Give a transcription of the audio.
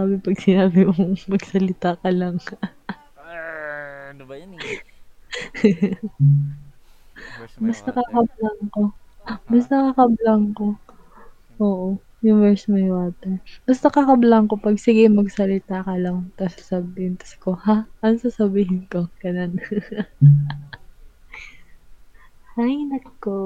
Sabi 'pag sinabi mong magsalita ka lang. Arr, ano ba yan, eh? Where's my Mas nakakablangko. Mas ah. Oo, yung where's my water. Mas nakakablangko 'pag sige magsalita ka lang tas sasabihin tas ko, "Ha? Ano sasabihin ko?" Gano'n. Hay naku.